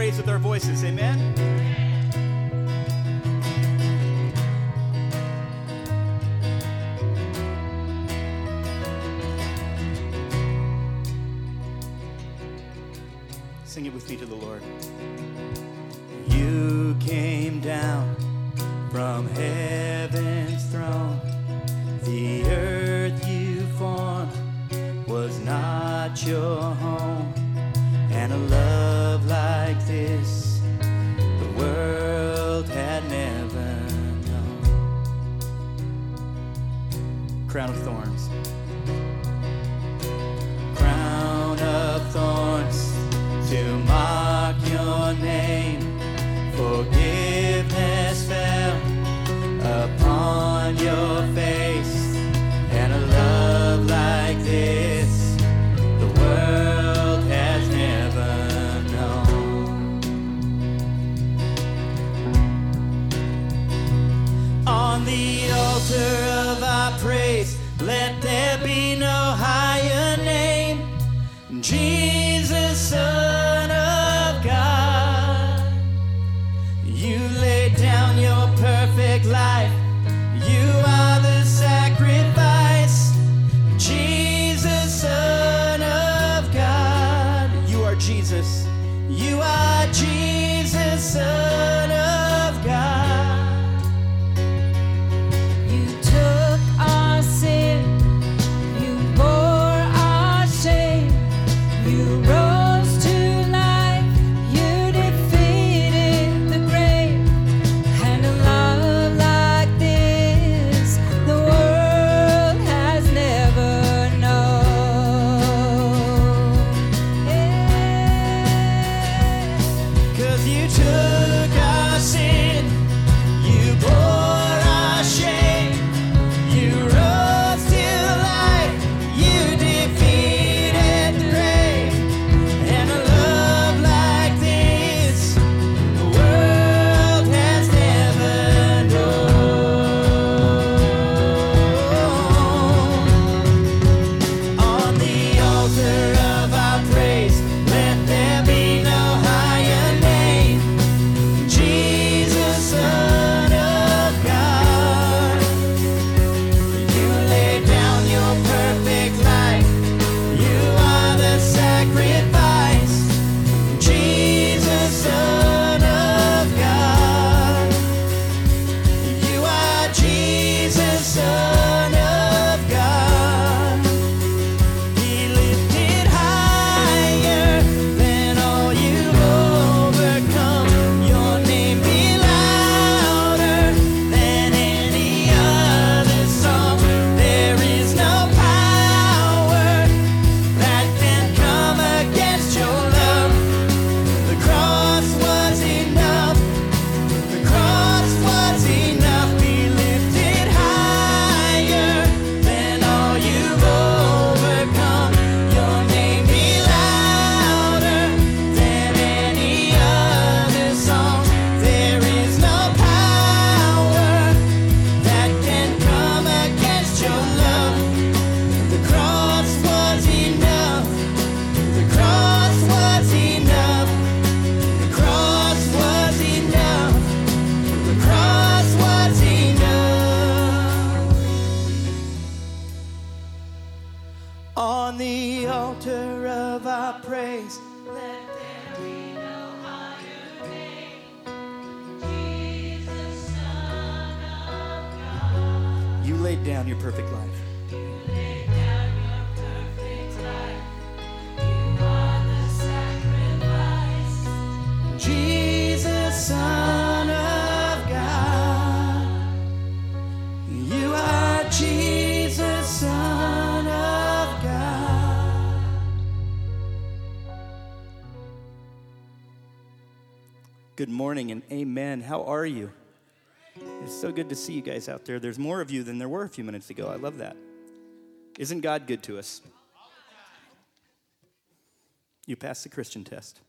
praise with our voices. Amen. Sing it with me to the Lord. You came down from heaven's throne. The earth you formed was not your home. Crown of thorns. Jesus, Son of God. You laid down your perfect life. You are the sacrifice. Jesus, Son of God. You are Jesus. You are Jesus, Son took our sin, you bore our shame, On the altar of our praise, let there be no higher name. Jesus, Son of God. You laid down your perfect life. Good morning and amen. How are you? It's so good to see you guys out there. There's more of you than there were a few minutes ago. I love that. Isn't God good to us? You passed the Christian test.